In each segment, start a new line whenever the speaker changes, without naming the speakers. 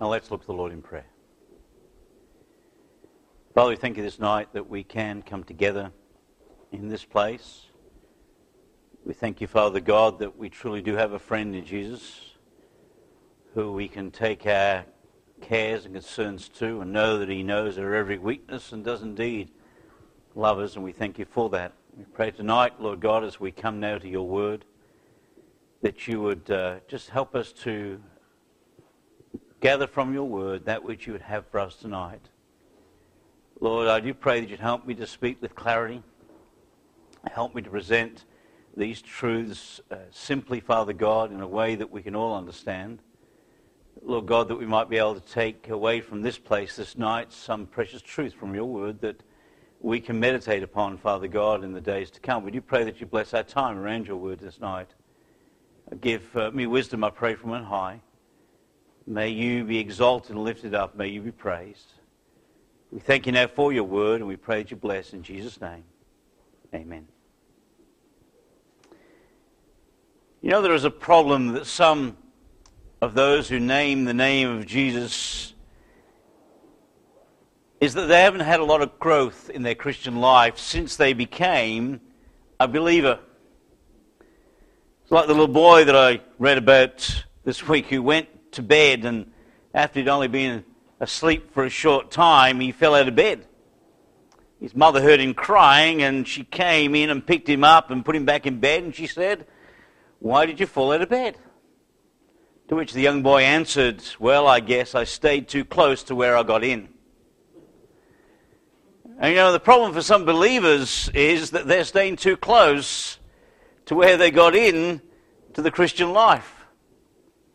Now let's look to the Lord in prayer. Father, we thank you this night that we can come together in this place. We thank you, Father God, that we truly do have a friend in Jesus who we can take our cares and concerns to and know that he knows our every weakness and does indeed love us, and we thank you for that. We pray tonight, Lord God, as we come now to your word, that you would uh, just help us to gather from your word that which you would have for us tonight. Lord, I do pray that you'd help me to speak with clarity. Help me to present these truths uh, simply, Father God, in a way that we can all understand. Lord God, that we might be able to take away from this place this night some precious truth from your word that we can meditate upon, Father God, in the days to come. We do pray that you bless our time around your word this night. Give uh, me wisdom, I pray, from on high. May you be exalted and lifted up. May you be praised. We thank you now for your word, and we pray that you bless in Jesus' name. Amen. You know, there is a problem that some of those who name the name of Jesus is that they haven't had a lot of growth in their Christian life since they became a believer. It's like the little boy that I read about this week who went to bed, and after he'd only been asleep for a short time, he fell out of bed. His mother heard him crying, and she came in and picked him up and put him back in bed, and she said, Why did you fall out of bed? To which the young boy answered, Well, I guess I stayed too close to where I got in. And you know, the problem for some believers is that they're staying too close to where they got in to the Christian life.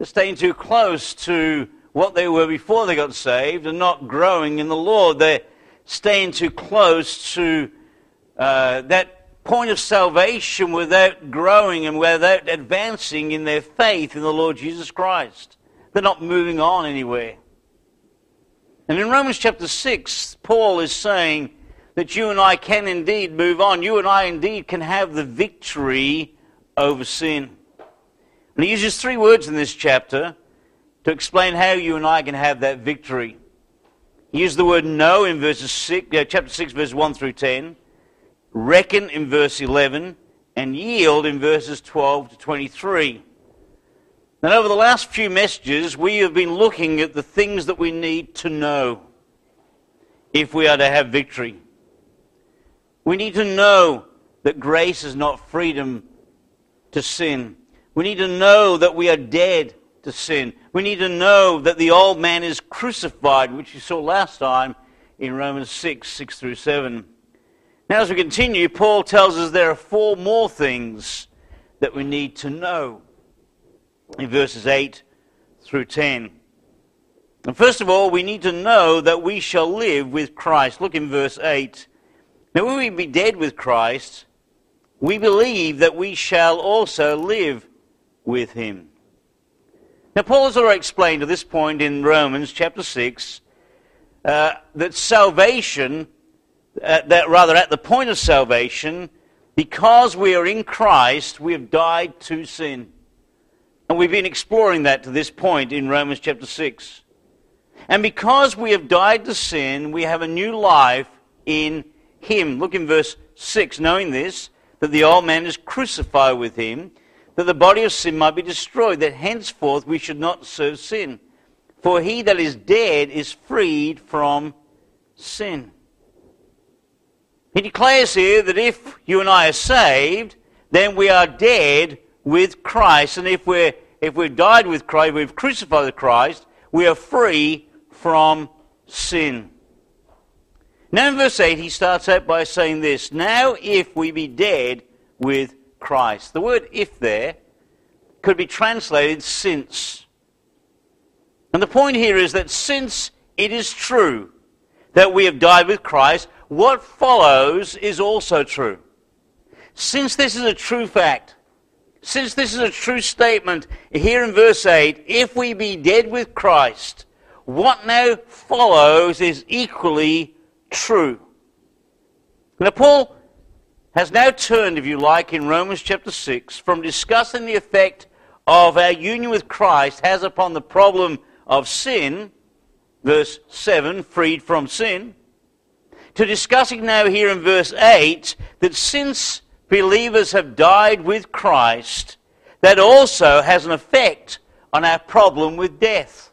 Staying too close to what they were before they got saved and not growing in the Lord. They're staying too close to uh, that point of salvation without growing and without advancing in their faith in the Lord Jesus Christ. They're not moving on anywhere. And in Romans chapter 6, Paul is saying that you and I can indeed move on. You and I indeed can have the victory over sin. And he uses three words in this chapter to explain how you and I can have that victory. He used the word know in verses six, uh, chapter 6, verses 1 through 10, reckon in verse 11, and yield in verses 12 to 23. And over the last few messages, we have been looking at the things that we need to know if we are to have victory. We need to know that grace is not freedom to sin. We need to know that we are dead to sin. We need to know that the old man is crucified, which you saw last time in Romans 6, 6 through 7. Now, as we continue, Paul tells us there are four more things that we need to know in verses 8 through 10. And first of all, we need to know that we shall live with Christ. Look in verse 8. Now, when we be dead with Christ, we believe that we shall also live with him. Now, Paul has already explained at this point in Romans chapter 6 uh, that salvation, uh, that rather at the point of salvation, because we are in Christ, we have died to sin. And we've been exploring that to this point in Romans chapter 6. And because we have died to sin, we have a new life in Him. Look in verse 6. Knowing this, that the old man is crucified with Him that the body of sin might be destroyed, that henceforth we should not serve sin. For he that is dead is freed from sin. He declares here that if you and I are saved, then we are dead with Christ. And if we're if we've died with Christ, we've crucified with Christ, we are free from sin. Now in verse 8, he starts out by saying this Now if we be dead with Christ. The word if there could be translated since. And the point here is that since it is true that we have died with Christ, what follows is also true. Since this is a true fact, since this is a true statement, here in verse 8, if we be dead with Christ, what now follows is equally true. Now, Paul has now turned, if you like, in Romans chapter 6 from discussing the effect of our union with Christ has upon the problem of sin, verse 7, freed from sin, to discussing now here in verse 8 that since believers have died with Christ, that also has an effect on our problem with death.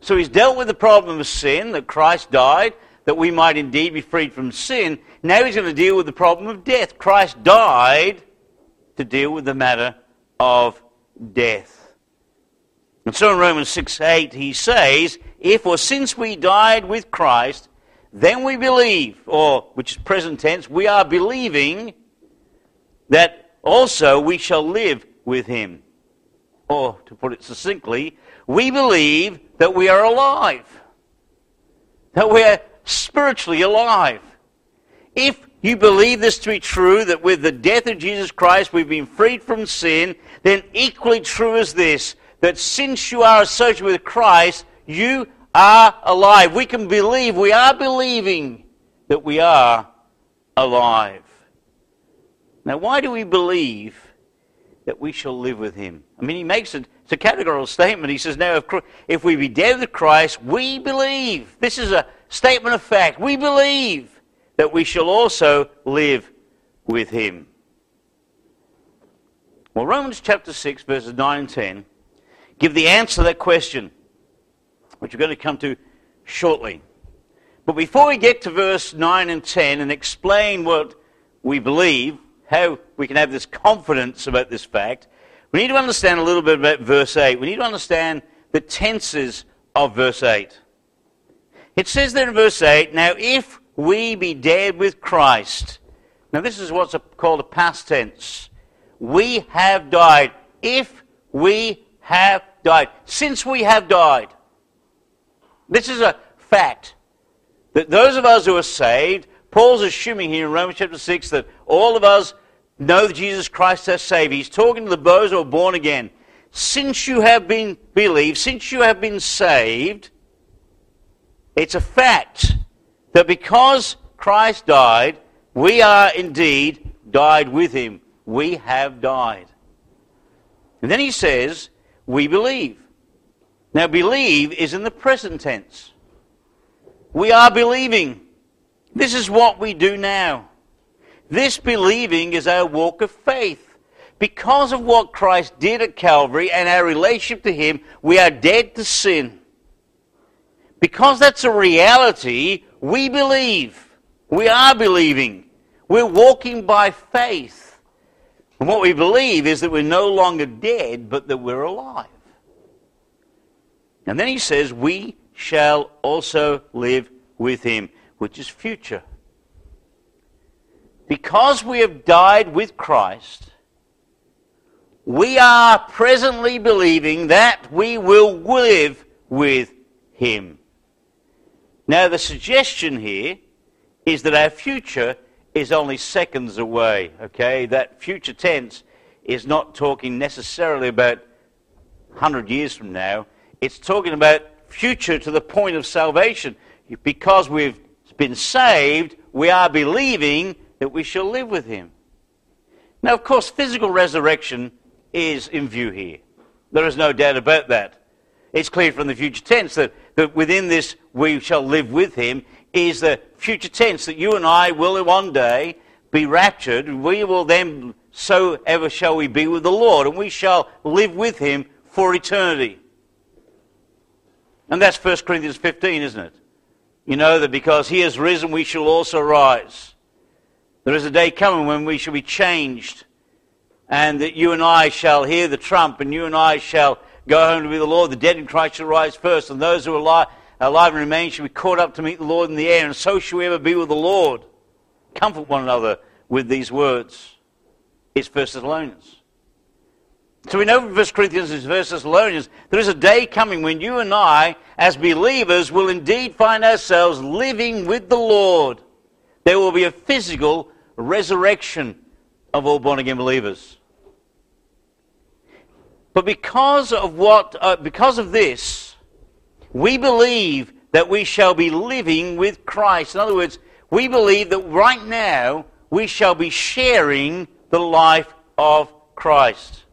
So he's dealt with the problem of sin, that Christ died, that we might indeed be freed from sin. Now he's going to deal with the problem of death. Christ died to deal with the matter of death. And so in Romans 6 8, he says, If or since we died with Christ, then we believe, or which is present tense, we are believing that also we shall live with him. Or, to put it succinctly, we believe that we are alive, that we are spiritually alive. If you believe this to be true, that with the death of Jesus Christ we've been freed from sin, then equally true is this, that since you are associated with Christ, you are alive. We can believe, we are believing that we are alive. Now, why do we believe that we shall live with him? I mean, he makes it, it's a categorical statement. He says, now, if, if we be dead with Christ, we believe. This is a statement of fact. We believe that we shall also live with him. Well, Romans chapter 6, verses 9 and 10 give the answer to that question which we're going to come to shortly. But before we get to verse 9 and 10 and explain what we believe, how we can have this confidence about this fact, we need to understand a little bit about verse 8. We need to understand the tenses of verse 8. It says there in verse 8, Now if we be dead with Christ. Now this is what's called a past tense. We have died. If we have died. Since we have died. This is a fact. That those of us who are saved, Paul's assuming here in Romans chapter 6 that all of us know that Jesus Christ has saved. He's talking to the those who are born again. Since you have been believed, since you have been saved, it's a fact that because Christ died, we are indeed died with him. We have died. And then he says, we believe. Now, believe is in the present tense. We are believing. This is what we do now. This believing is our walk of faith. Because of what Christ did at Calvary and our relationship to Him, we are dead to sin. Because that's a reality, we believe. We are believing. We're walking by faith. And what we believe is that we're no longer dead, but that we're alive. And then he says, We shall also live with him, which is future. Because we have died with Christ, we are presently believing that we will live with him. Now, the suggestion here is that our future is only seconds away, okay? That future tense is not talking necessarily about 100 years from now. It's talking about future to the point of salvation. Because we've been saved, we are believing that we shall live with him. Now, of course, physical resurrection is in view here. There is no doubt about that. It's clear from the future tense that, that within this we shall live with him is the future tense that you and I will one day be raptured. We will then, so ever shall we be with the Lord, and we shall live with him for eternity. And that's 1 Corinthians 15, isn't it? You know that because he has risen, we shall also rise. There is a day coming when we shall be changed, and that you and I shall hear the trump, and you and I shall go home to be the Lord. The dead in Christ shall rise first, and those who are alive, alive and remain shall be caught up to meet the Lord in the air, and so shall we ever be with the Lord. Comfort one another with these words. It's 1 Thessalonians. So we know from 1 Corinthians and 1 Thessalonians, there is a day coming when you and I, as believers, will indeed find ourselves living with the Lord. There will be a physical resurrection of all born again believers. But because of what, uh, because of this, we believe that we shall be living with Christ. In other words, we believe that right now we shall be sharing the life of Christ.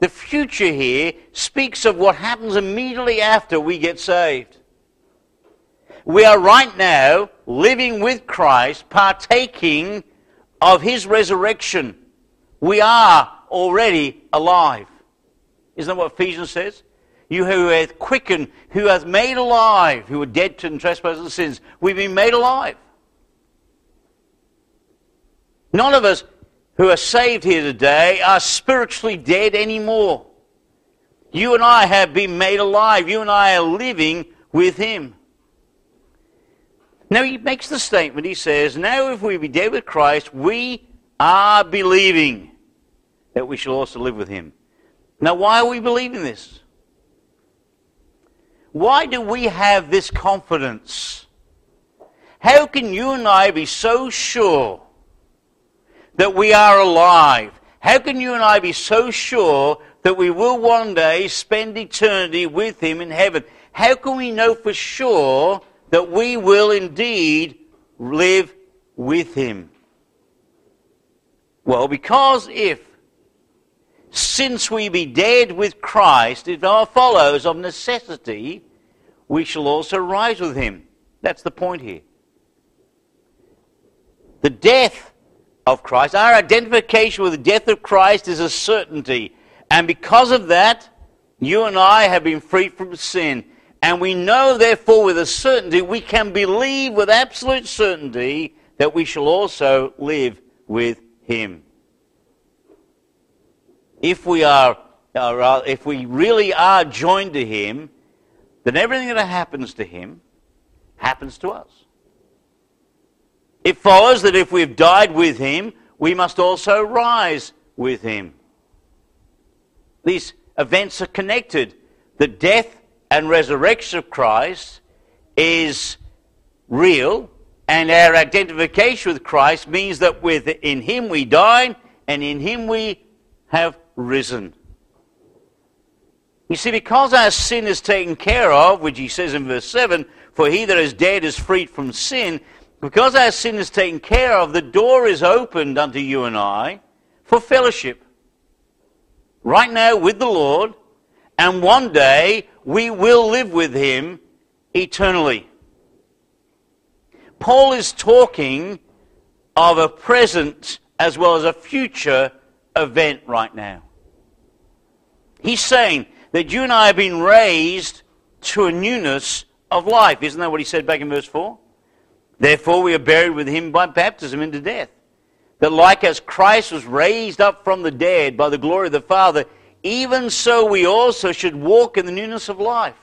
The future here speaks of what happens immediately after we get saved. We are right now living with Christ, partaking of his resurrection. We are already alive. Isn't that what Ephesians says? You who hath quickened, who hath made alive, who were dead to trespasses and sins, we've been made alive. None of us who are saved here today are spiritually dead anymore. You and I have been made alive. You and I are living with Him. Now he makes the statement, he says, Now if we be dead with Christ, we are believing that we shall also live with Him. Now why are we believing this? Why do we have this confidence? How can you and I be so sure that we are alive? How can you and I be so sure that we will one day spend eternity with Him in heaven? How can we know for sure that we will indeed live with Him? Well, because if, since we be dead with Christ, it follows of necessity, we shall also rise with Him. That's the point here. The death of Christ. Our identification with the death of Christ is a certainty. And because of that, you and I have been freed from sin. And we know, therefore, with a certainty, we can believe with absolute certainty that we shall also live with Him. If we are, if we really are joined to Him, then everything that happens to Him happens to us. It follows that if we've died with him, we must also rise with him. These events are connected. The death and resurrection of Christ is real, and our identification with Christ means that with, in him we die, and in him we have risen. You see, because our sin is taken care of, which he says in verse 7, for he that is dead is freed from sin, because our sin is taken care of, the door is opened unto you and I for fellowship. Right now with the Lord, and one day we will live with Him eternally. Paul is talking of a present as well as a future event right now. He's saying that you and I have been raised to a newness of life. Isn't that what he said back in verse 4? Therefore, we are buried with him by baptism into death. That like as Christ was raised up from the dead by the glory of the Father, even so we also should walk in the newness of life.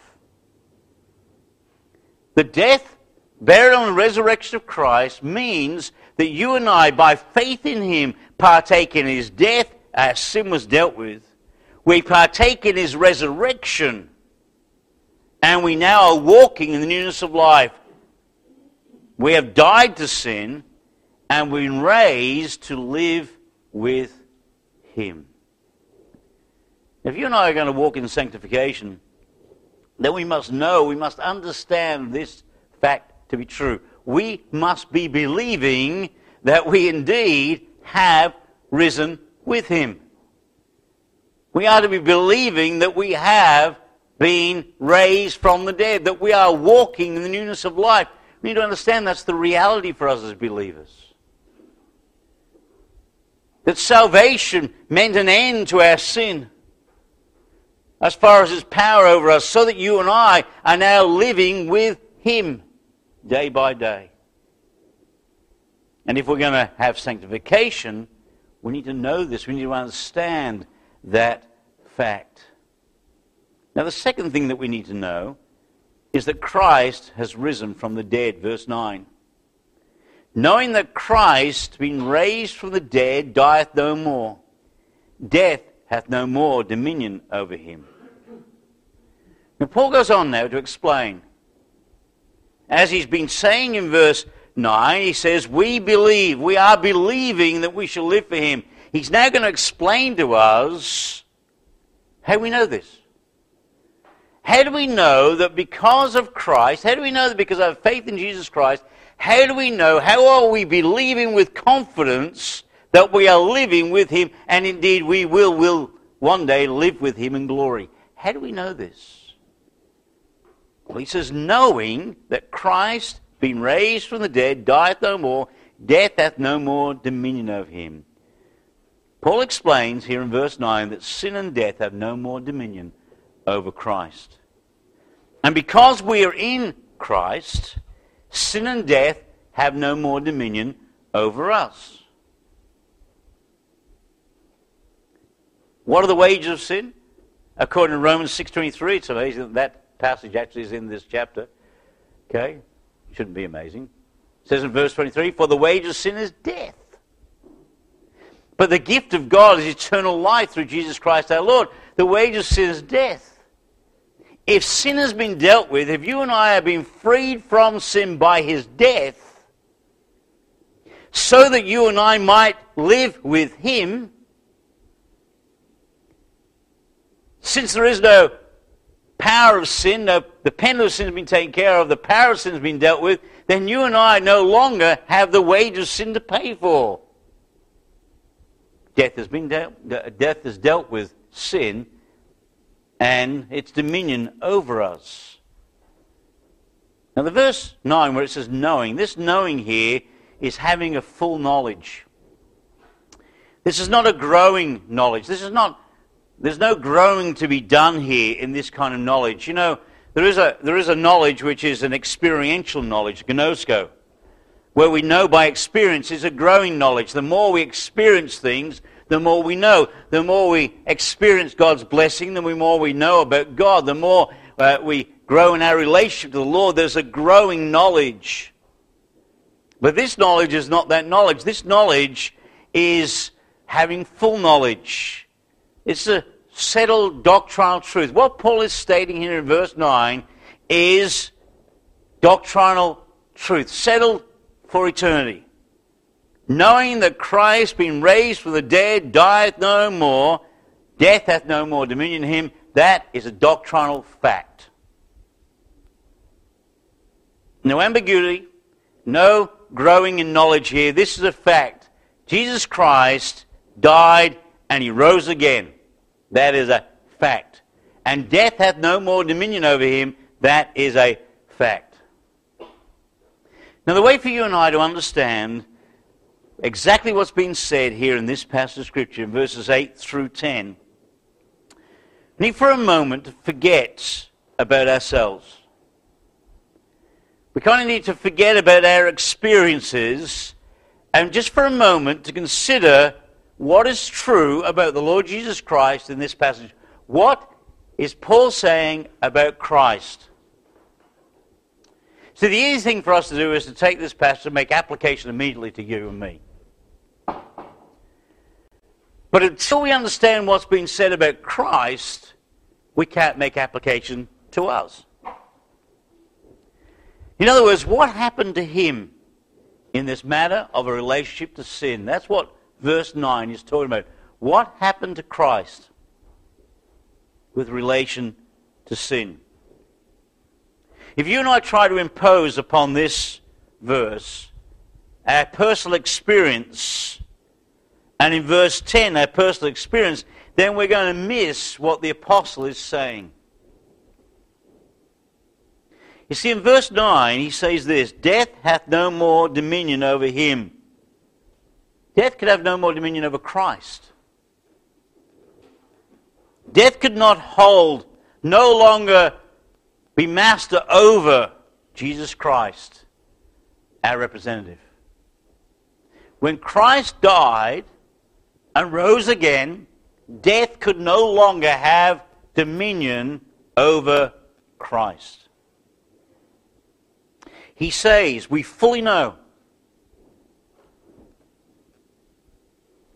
The death, burial, and resurrection of Christ means that you and I, by faith in him, partake in his death, as sin was dealt with. We partake in his resurrection, and we now are walking in the newness of life. We have died to sin and been raised to live with Him. If you and I are going to walk in sanctification, then we must know, we must understand this fact to be true. We must be believing that we indeed have risen with Him. We are to be believing that we have been raised from the dead, that we are walking in the newness of life. We need to understand that's the reality for us as believers. That salvation meant an end to our sin as far as its power over us, so that you and I are now living with Him day by day. And if we're going to have sanctification, we need to know this. We need to understand that fact. Now, the second thing that we need to know is that Christ has risen from the dead. Verse 9. Knowing that Christ, being raised from the dead, dieth no more. Death hath no more dominion over him. Now, Paul goes on now to explain. As he's been saying in verse 9, he says, We believe, we are believing that we shall live for him. He's now going to explain to us how we know this. How do we know that because of Christ, how do we know that because of faith in Jesus Christ, how do we know, how are we believing with confidence that we are living with Him and indeed we will, will one day live with him in glory. How do we know this? Well, he says, knowing that Christ, being raised from the dead, dieth no more, death hath no more dominion over him. Paul explains here in verse 9 that sin and death have no more dominion over Christ. And because we are in Christ, sin and death have no more dominion over us. What are the wages of sin? According to Romans 6.23, it's amazing that that passage actually is in this chapter. Okay? Shouldn't be amazing. It says in verse 23, For the wages of sin is death. But the gift of God is eternal life through Jesus Christ our Lord. The wages of sin is death. If sin has been dealt with, if you and I have been freed from sin by his death, so that you and I might live with him, since there is no power of sin, no, the penalty of sin has been taken care of, the power of sin has been dealt with, then you and I no longer have the wage of sin to pay for. Death has been dealt, death has dealt with sin and its dominion over us. Now the verse 9 where it says knowing, this knowing here is having a full knowledge. This is not a growing knowledge. This is not there's no growing to be done here in this kind of knowledge. You know, there is a, there is a knowledge which is an experiential knowledge, gnosko, where we know by experience is a growing knowledge. The more we experience things, the more we know. The more we experience God's blessing, the more we know about God. The more uh, we grow in our relationship to the Lord, there's a growing knowledge. But this knowledge is not that knowledge. This knowledge is having full knowledge. It's a settled doctrinal truth. What Paul is stating here in verse 9 is doctrinal truth, settled for eternity. Knowing that Christ, being raised from the dead, dieth no more, death hath no more dominion in him, that is a doctrinal fact. No ambiguity, no growing in knowledge here. This is a fact. Jesus Christ died and he rose again. That is a fact. And death hath no more dominion over him. That is a fact. Now, the way for you and I to understand exactly what's been said here in this passage of Scripture, verses 8 through 10, we need for a moment to forget about ourselves. We kind of need to forget about our experiences and just for a moment to consider what is true about the Lord Jesus Christ in this passage. What is Paul saying about Christ? So the easy thing for us to do is to take this passage and make application immediately to you and me. But until we understand what's being said about Christ, we can't make application to us. In other words, what happened to him in this matter of a relationship to sin? That's what verse 9 is talking about what happened to Christ with relation to sin. If you and I try to impose upon this verse our personal experience, and in verse 10, our personal experience, then we're going to miss what the apostle is saying. You see, in verse 9, he says this Death hath no more dominion over him. Death could have no more dominion over Christ. Death could not hold, no longer be master over Jesus Christ, our representative. When Christ died and rose again, death could no longer have dominion over Christ. He says, we fully know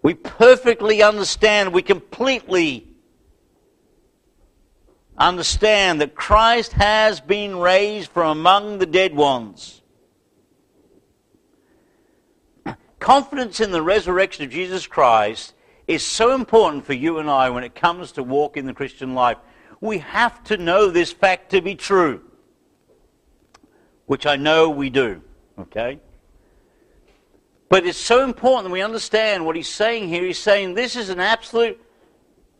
We perfectly understand, we completely understand that Christ has been raised from among the dead ones. Confidence in the resurrection of Jesus Christ is so important for you and I when it comes to walk in the Christian life. We have to know this fact to be true, which I know we do. Okay? But it's so important that we understand what he's saying here. He's saying this is an absolute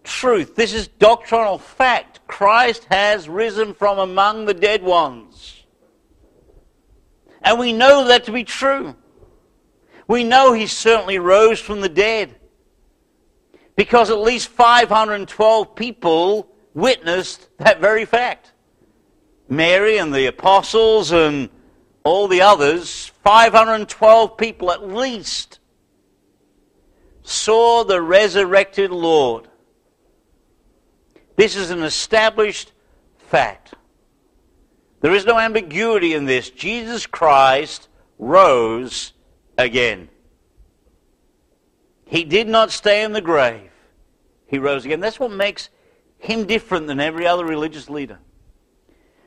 truth. This is doctrinal fact. Christ has risen from among the dead ones. And we know that to be true. We know he certainly rose from the dead. Because at least 512 people witnessed that very fact. Mary and the apostles and all the others, 512 people at least, saw the resurrected Lord. This is an established fact. There is no ambiguity in this. Jesus Christ rose again. He did not stay in the grave. He rose again. That's what makes him different than every other religious leader.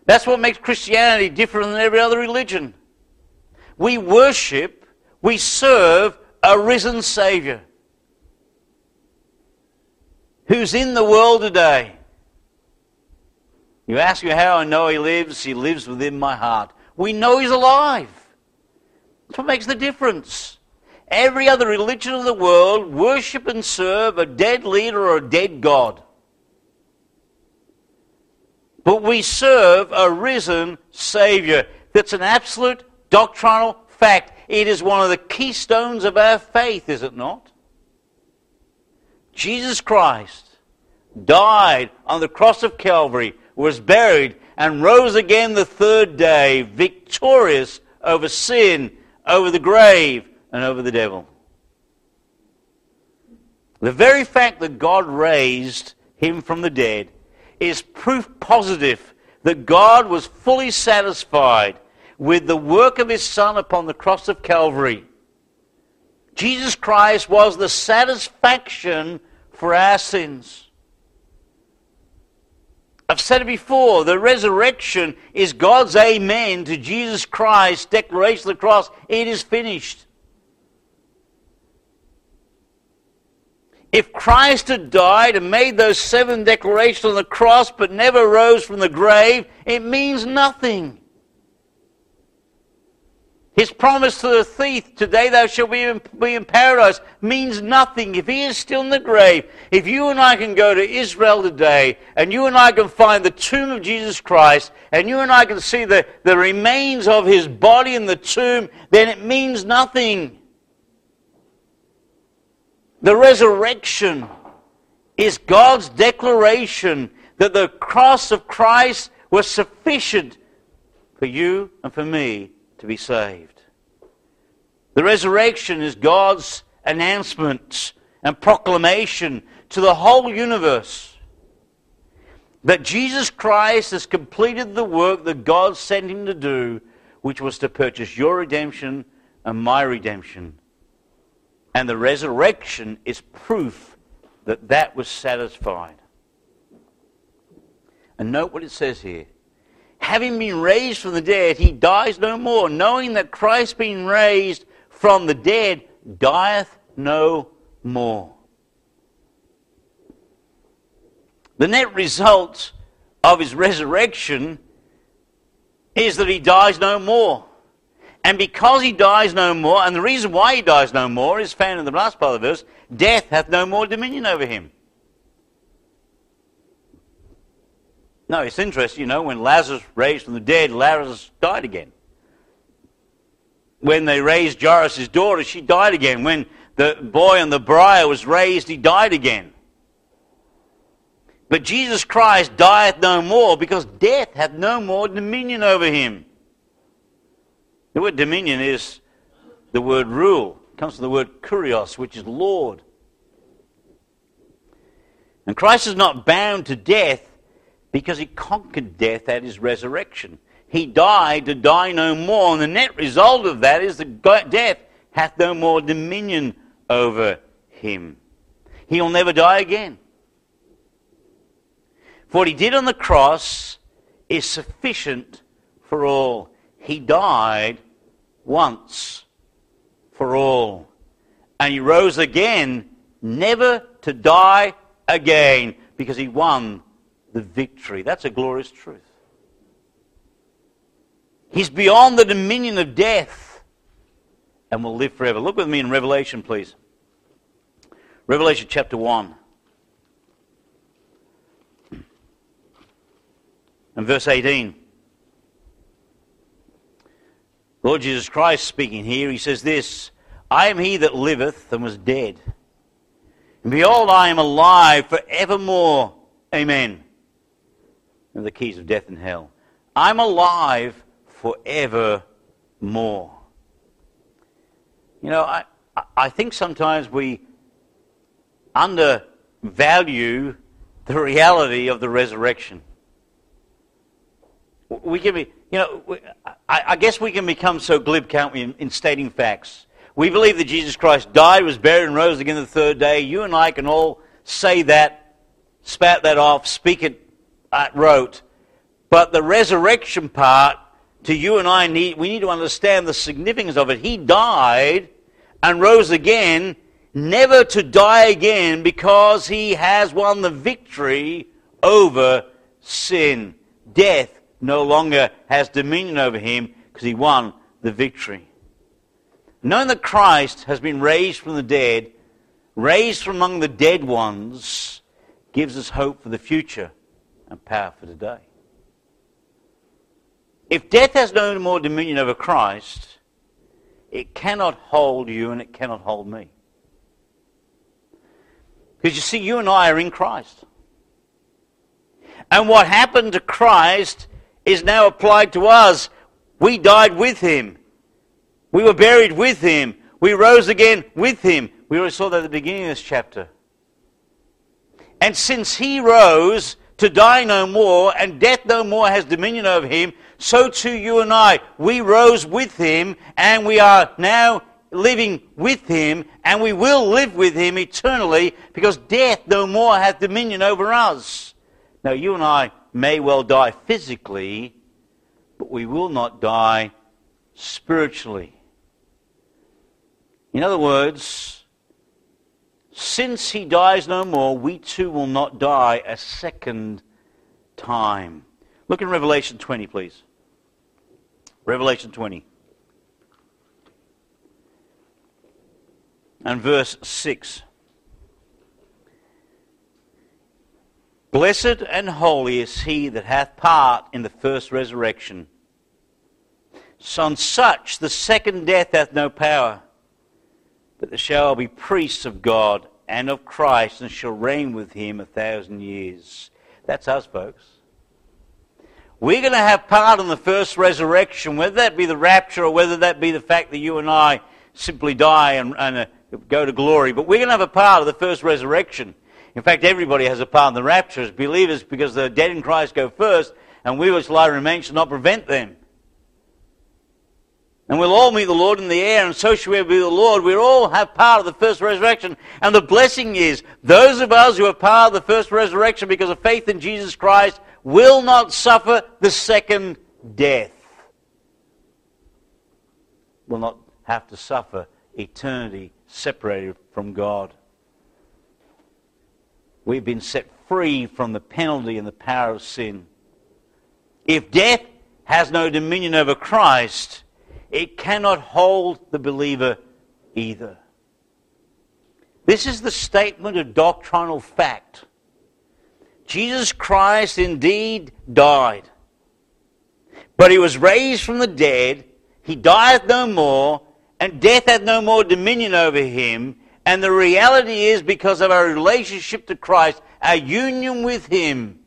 That's what makes Christianity different than every other religion. We worship, we serve a risen Savior who's in the world today. You ask me how I know he lives. He lives within my heart. We know he's alive. That's what makes the difference. Every other religion of the world worship and serve a dead leader or a dead God. But we serve a risen Savior. That's an absolute doctrinal fact. It is one of the keystones of our faith, is it not? Jesus Christ died on the cross of Calvary was buried, and rose again the third day, victorious over sin, over the grave, and over the devil. The very fact that God raised him from the dead is proof positive that God was fully satisfied with the work of his Son upon the cross of Calvary. Jesus Christ was the satisfaction for our sins. I've said it before, the resurrection is God's amen to Jesus Christ's declaration of the cross. It is finished. If Christ had died and made those seven declarations on the cross but never rose from the grave, it means nothing. His promise to the thief, today thou shalt be in, be in paradise, means nothing if he is still in the grave. If you and I can go to Israel today, and you and I can find the tomb of Jesus Christ, and you and I can see the, the remains of his body in the tomb, then it means nothing. The resurrection is God's declaration that the cross of Christ was sufficient for you and for me to be saved. The resurrection is God's announcement and proclamation to the whole universe that Jesus Christ has completed the work that God sent him to do, which was to purchase your redemption and my redemption. And the resurrection is proof that that was satisfied. And note what it says here having been raised from the dead, he dies no more, knowing that Christ being raised from the dead dieth no more. The net result of his resurrection is that he dies no more. And because he dies no more, and the reason why he dies no more is found in the last part of the verse, death hath no more dominion over him. No, it's interesting, you know, when Lazarus raised from the dead, Lazarus died again. When they raised Jairus' daughter, she died again. When the boy on the briar was raised, he died again. But Jesus Christ dieth no more because death hath no more dominion over him. The word dominion is the word rule. It comes from the word kurios, which is Lord. And Christ is not bound to death because he conquered death at his resurrection. He died to die no more, and the net result of that is that death hath no more dominion over him. He'll never die again. For what he did on the cross is sufficient for all. He died once for all. And he rose again, never to die again, because he won the victory. That's a glorious truth. He's beyond the dominion of death and will live forever. Look with me in Revelation, please. Revelation chapter 1 and verse 18. Lord Jesus Christ speaking here, he says this I am he that liveth and was dead. And behold, I am alive forevermore. Amen. And the keys of death and hell. I'm alive for evermore. You know, I, I think sometimes we undervalue the reality of the resurrection. We can be, you know, I, I guess we can become so glib, can't we, in, in stating facts. We believe that Jesus Christ died, was buried, and rose again the third day. You and I can all say that, spat that off, speak it at rote. But the resurrection part, to you and I, need, we need to understand the significance of it. He died and rose again, never to die again because he has won the victory over sin. Death no longer has dominion over him because he won the victory. Knowing that Christ has been raised from the dead, raised from among the dead ones, gives us hope for the future and power for today. If death has no more dominion over Christ, it cannot hold you and it cannot hold me. Because you see, you and I are in Christ. And what happened to Christ is now applied to us. We died with him. We were buried with him. We rose again with him. We already saw that at the beginning of this chapter. And since he rose to die no more, and death no more has dominion over him, so too you and I. We rose with him, and we are now living with him, and we will live with him eternally, because death no more hath dominion over us. Now, you and I may well die physically, but we will not die spiritually. In other words, since he dies no more, we too will not die a second time. Look in Revelation 20, please. Revelation 20. And verse 6. Blessed and holy is he that hath part in the first resurrection. So on such the second death hath no power, but they shall be priests of God and of Christ, and shall reign with him a thousand years. That's us, folks. We're going to have part in the first resurrection, whether that be the rapture or whether that be the fact that you and I simply die and, and uh, go to glory. But we're going to have a part of the first resurrection. In fact, everybody has a part in the rapture as believers because the dead in Christ go first, and we which lie remain shall not prevent them. And we'll all meet the Lord in the air, and so shall we be the Lord. We'll all have part of the first resurrection. And the blessing is, those of us who are part of the first resurrection because of faith in Jesus Christ will not suffer the second death. Will not have to suffer eternity separated from God. We've been set free from the penalty and the power of sin. If death has no dominion over Christ, it cannot hold the believer either. This is the statement of doctrinal fact. Jesus Christ indeed died, but he was raised from the dead. He dieth no more, and death hath no more dominion over him. And the reality is, because of our relationship to Christ, our union with Him,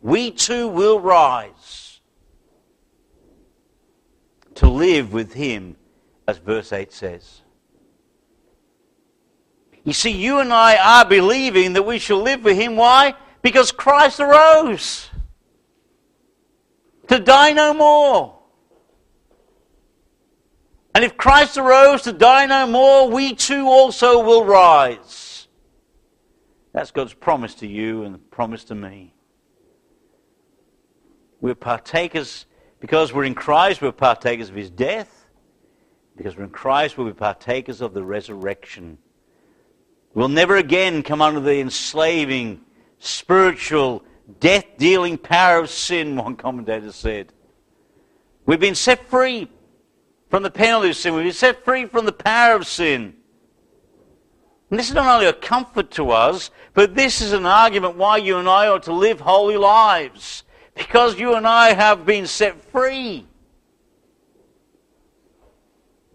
we too will rise to live with Him, as verse 8 says. You see, you and I are believing that we shall live with Him. Why? Because Christ arose to die no more. And if Christ arose to die no more, we too also will rise. That's God's promise to you and promise to me. We're partakers, because we're in Christ, we're partakers of his death. Because we're in Christ, we'll be partakers of the resurrection. We'll never again come under the enslaving, spiritual, death dealing power of sin, one commentator said. We've been set free from the penalty of sin. We've been set free from the power of sin. And this is not only a comfort to us, but this is an argument why you and I ought to live holy lives. Because you and I have been set free.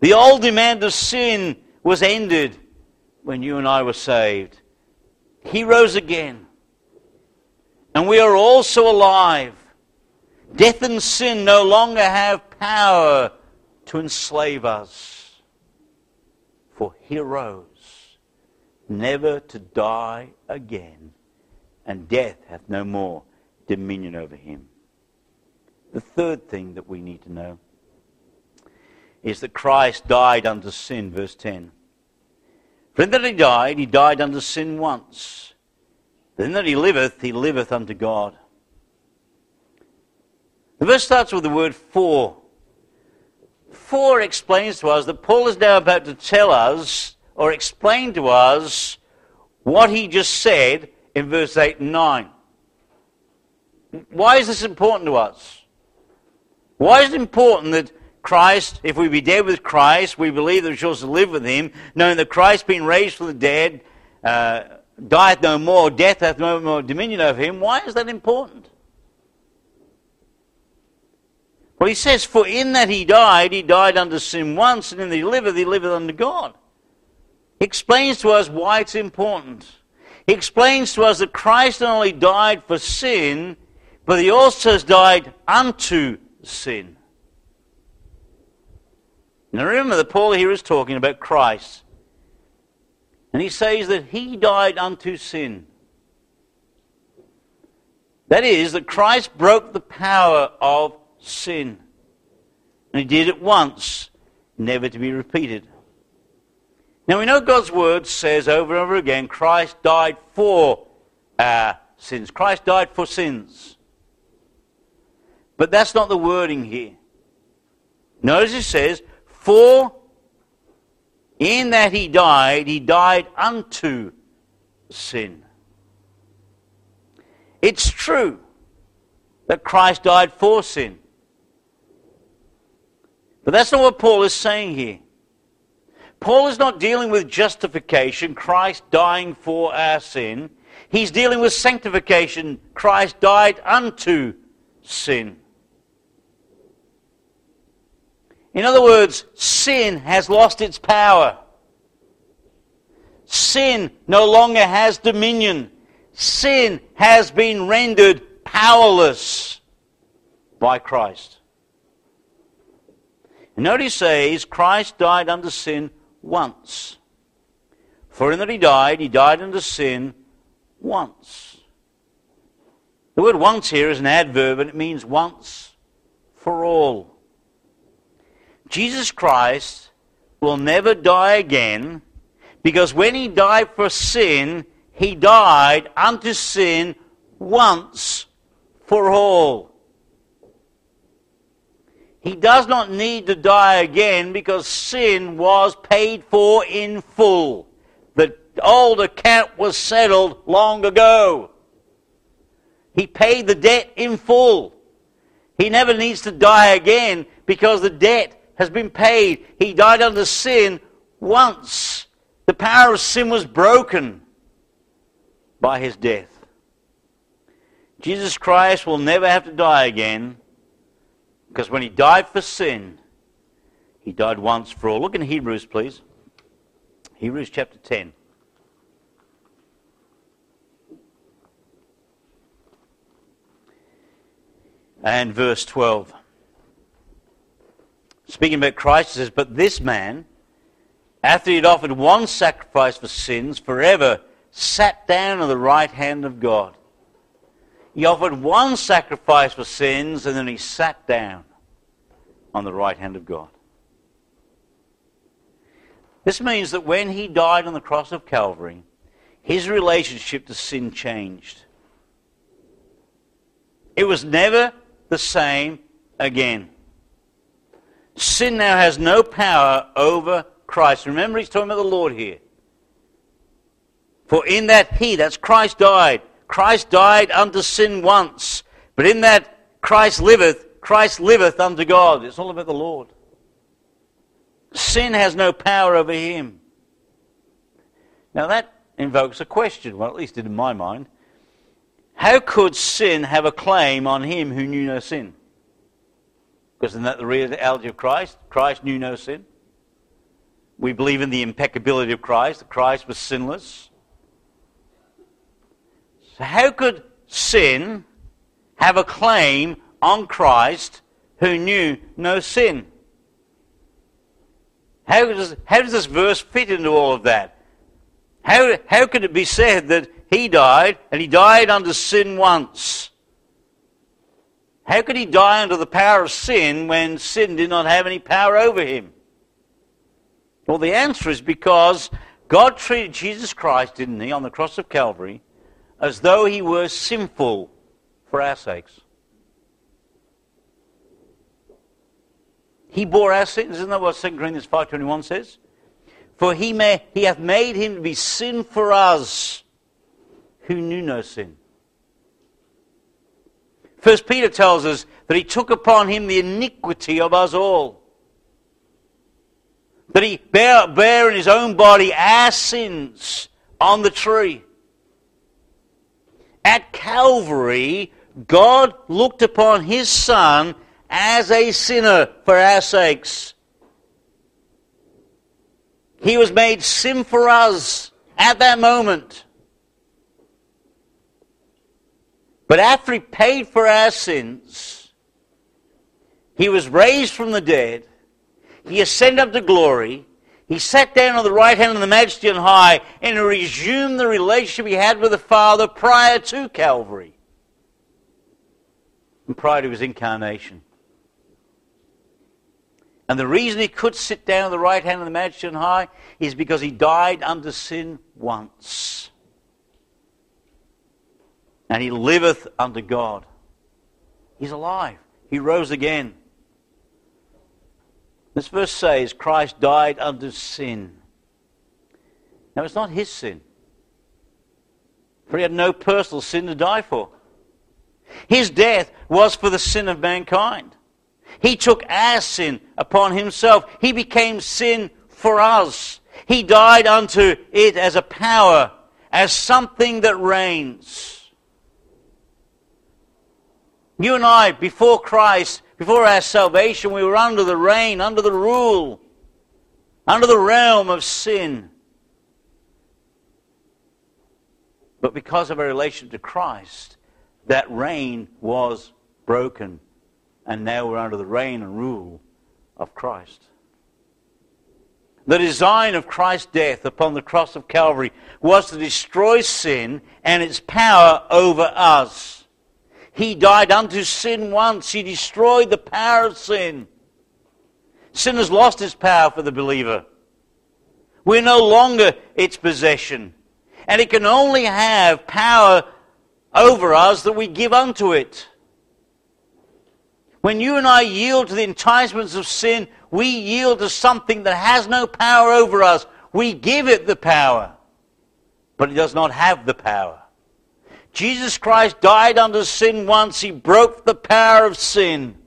The old demand of sin was ended when you and I were saved. He rose again. And we are also alive. Death and sin no longer have power to enslave us. For he rose, never to die again, and death hath no more dominion over him. The third thing that we need to know is that Christ died unto sin, verse 10. For in that he died, he died unto sin once. Then that he liveth, he liveth unto God. The verse starts with the word for. For explains to us that Paul is now about to tell us or explain to us what he just said in verse 8 and 9. Why is this important to us? Why is it important that Christ, if we be dead with Christ, we believe that we shall live with him, knowing that Christ being raised from the dead, uh, dieth no more, death hath no more dominion over him. Why is that important? Well, he says, For in that he died, he died under sin once, and in that he liveth, he liveth under God. He explains to us why it's important. He explains to us that Christ not only died for sin, but he also has died unto sin. Now remember that Paul here is talking about Christ. And he says that he died unto sin. That is, that Christ broke the power of sin. And he did it once, never to be repeated. Now we know God's word says over and over again Christ died for our sins. Christ died for sins. But that's not the wording here. Notice it says, For in that he died, he died unto sin. It's true that Christ died for sin. But that's not what Paul is saying here. Paul is not dealing with justification, Christ dying for our sin. He's dealing with sanctification, Christ died unto sin. In other words, sin has lost its power. Sin no longer has dominion. Sin has been rendered powerless by Christ. And notice he says, Christ died under sin once. For in that he died, he died under sin once. The word once here is an adverb and it means once for all. Jesus Christ will never die again because when he died for sin, he died unto sin once for all. He does not need to die again because sin was paid for in full. The old account was settled long ago. He paid the debt in full. He never needs to die again because the debt has been paid. He died under sin once. The power of sin was broken by his death. Jesus Christ will never have to die again because when he died for sin, he died once for all. Look in Hebrews, please. Hebrews chapter 10. And verse 12. Speaking about Christ, says, But this man, after he had offered one sacrifice for sins forever, sat down on the right hand of God. He offered one sacrifice for sins and then he sat down on the right hand of God. This means that when he died on the cross of Calvary, his relationship to sin changed. It was never the same again. Sin now has no power over Christ. Remember, he's talking about the Lord here. For in that he, that's Christ, died, Christ died unto sin once, but in that Christ liveth, Christ liveth unto God. It's all about the Lord. Sin has no power over him. Now that invokes a question, well, at least in my mind. How could sin have a claim on him who knew no sin? Isn't that the reality of Christ? Christ knew no sin. We believe in the impeccability of Christ, that Christ was sinless. So how could sin have a claim on Christ who knew no sin? How does, how does this verse fit into all of that? How, how could it be said that he died and he died under sin once? How could he die under the power of sin when sin did not have any power over him? Well, the answer is because God treated Jesus Christ, didn't he, on the cross of Calvary, as though he were sinful for our sakes. He bore our sins. Isn't that what 2 Corinthians 5.21 says? For he, may, he hath made him to be sin for us who knew no sin. First Peter tells us that he took upon him the iniquity of us all. That he bare, bare in his own body our sins on the tree. At Calvary, God looked upon his son as a sinner for our sakes. He was made sin for us at that moment. But after he paid for our sins, he was raised from the dead. He ascended up to glory. He sat down on the right hand of the Majesty on high and resumed the relationship he had with the Father prior to Calvary and prior to his incarnation. And the reason he could sit down on the right hand of the Majesty on high is because he died under sin once. And he liveth unto God. He's alive. He rose again. This verse says Christ died under sin. Now, it's not his sin, for he had no personal sin to die for. His death was for the sin of mankind. He took our sin upon himself. He became sin for us. He died unto it as a power, as something that reigns. You and I, before Christ, before our salvation, we were under the reign, under the rule, under the realm of sin. But because of our relation to Christ, that reign was broken and now we're under the reign and rule of Christ. The design of Christ's death upon the cross of Calvary was to destroy sin and its power over us. He died unto sin once. He destroyed the power of sin. Sin has lost its power for the believer. We're no longer its possession. And it can only have power over us that we give unto it. When you and I yield to the enticements of sin, we yield to something that has no power over us. We give it the power, but it does not have the power. Jesus Christ died under sin once. He broke the power of sin.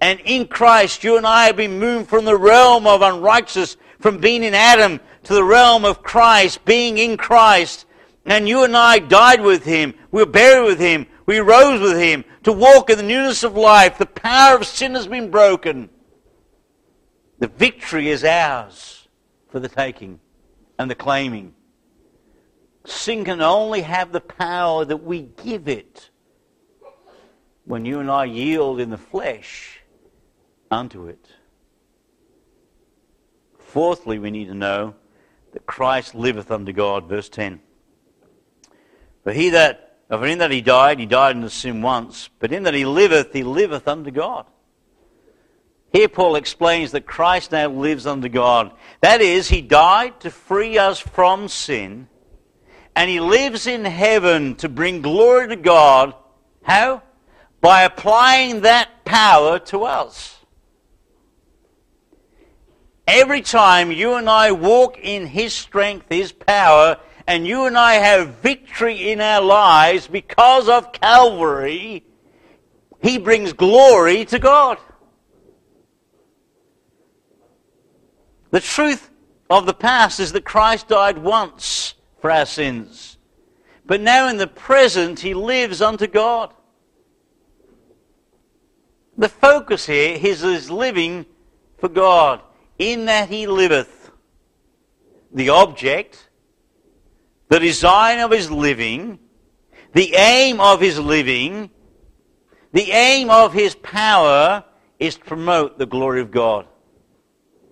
And in Christ, you and I have been moved from the realm of unrighteousness, from being in Adam, to the realm of Christ, being in Christ. And you and I died with him. We were buried with him. We rose with him to walk in the newness of life. The power of sin has been broken. The victory is ours for the taking and the claiming. Sin can only have the power that we give it when you and I yield in the flesh unto it. Fourthly, we need to know that Christ liveth unto God. Verse 10. For he that for in that he died, he died in the sin once, but in that he liveth, he liveth unto God. Here Paul explains that Christ now lives unto God. That is, he died to free us from sin, and he lives in heaven to bring glory to God. How? By applying that power to us. Every time you and I walk in his strength, his power, and you and I have victory in our lives because of Calvary, He brings glory to God. The truth of the past is that Christ died once for our sins. But now in the present, he lives unto God. The focus here is his living for God. In that he liveth. The object, the design of his living, the aim of his living, the aim of his power is to promote the glory of God.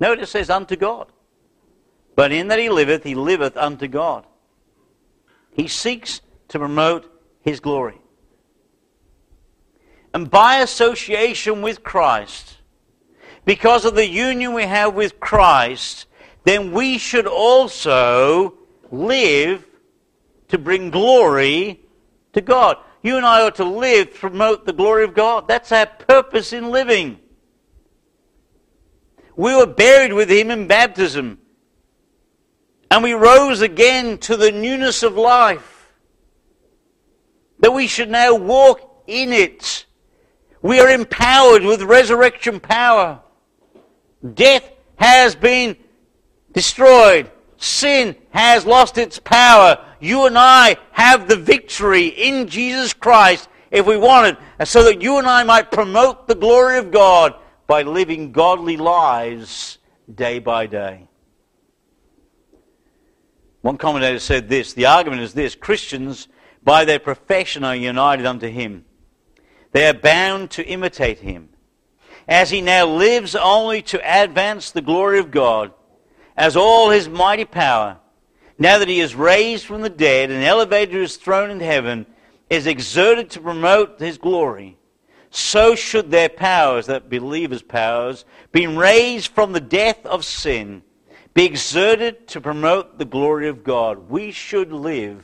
Notice it says unto God. But in that he liveth, he liveth unto God. He seeks to promote his glory. And by association with Christ, because of the union we have with Christ, then we should also live to bring glory to God. You and I ought to live to promote the glory of God. That's our purpose in living. We were buried with him in baptism. And we rose again to the newness of life. That we should now walk in it. We are empowered with resurrection power. Death has been destroyed. Sin has lost its power. You and I have the victory in Jesus Christ if we want it, so that you and I might promote the glory of God by living godly lives day by day. One commentator said this the argument is this Christians, by their profession, are united unto him. They are bound to imitate him. As he now lives only to advance the glory of God, as all his mighty power, now that he is raised from the dead and elevated to his throne in heaven, is exerted to promote his glory, so should their powers, that believers' powers, being raised from the death of sin, be exerted to promote the glory of God. We should live,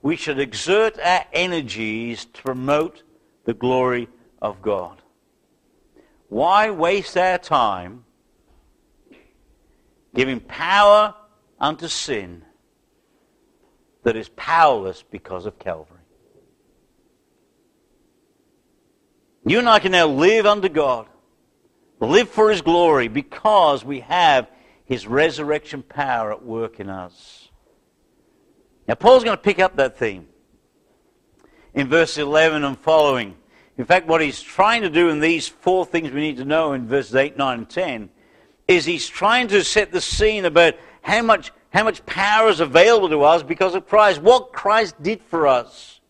we should exert our energies to promote the glory of God. Why waste our time giving power unto sin that is powerless because of Calvary? You and I can now live under God, live for His glory because we have his resurrection power at work in us. Now, Paul's going to pick up that theme in verse 11 and following. In fact, what he's trying to do in these four things we need to know in verses 8, 9, and 10 is he's trying to set the scene about how much, how much power is available to us because of Christ, what Christ did for us.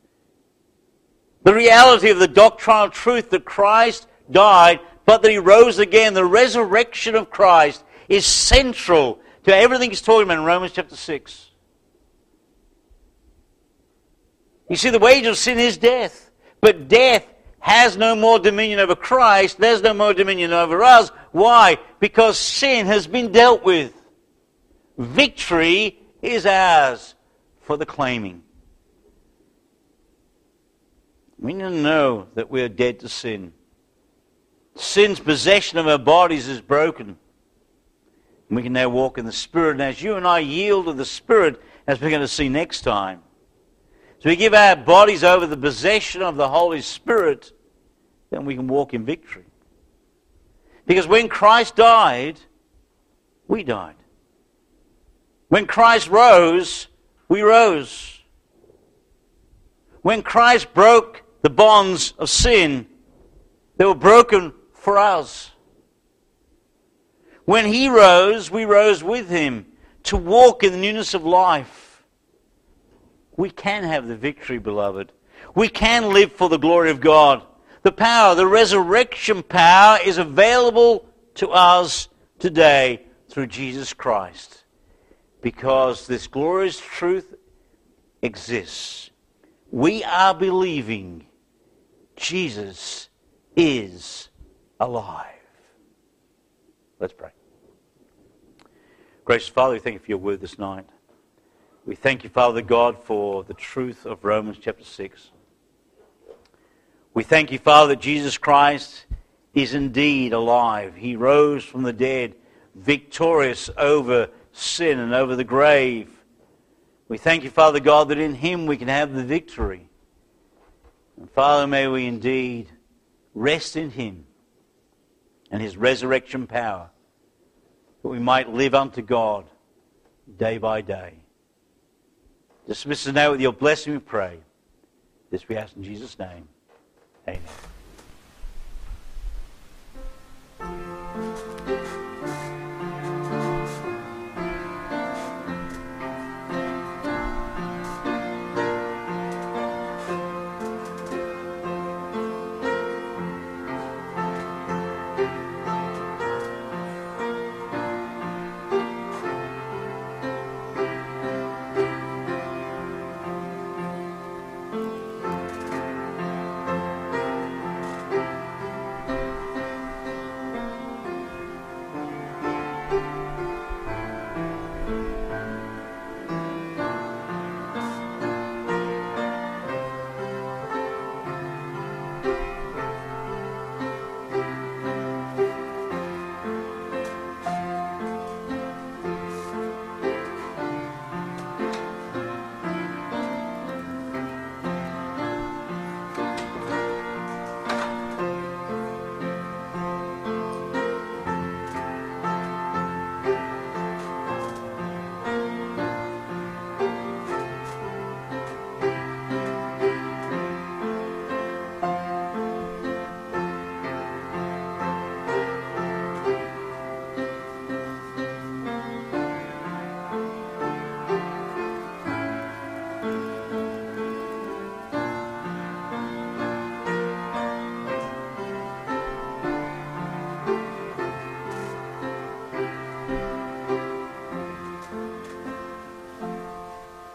The reality of the doctrinal truth that Christ died, but that he rose again, the resurrection of Christ is central to everything he's talking about in Romans chapter 6. You see, the wage of sin is death. But death has no more dominion over Christ. There's no more dominion over us. Why? Because sin has been dealt with. Victory is ours for the claiming. We need to know that we are dead to sin. Sin's possession of our bodies is broken. And we can now walk in the Spirit. And as you and I yield to the Spirit, as we're going to see next time, so we give our bodies over the possession of the Holy Spirit, then we can walk in victory. Because when Christ died, we died. When Christ rose, we rose. When Christ broke the bonds of sin, they were broken for us. When he rose, we rose with him to walk in the newness of life. We can have the victory, beloved. We can live for the glory of God. The power, the resurrection power, is available to us today through Jesus Christ. Because this glorious truth exists. We are believing Jesus is alive. Let's pray. Gracious Father, we thank you for your word this night. We thank you, Father God, for the truth of Romans chapter 6. We thank you, Father, that Jesus Christ is indeed alive. He rose from the dead, victorious over sin and over the grave. We thank you, Father God, that in him we can have the victory. And Father, may we indeed rest in him and his resurrection power that we might live unto God day by day. Dismiss us now with your blessing, we pray. This we ask in Jesus' name. Amen.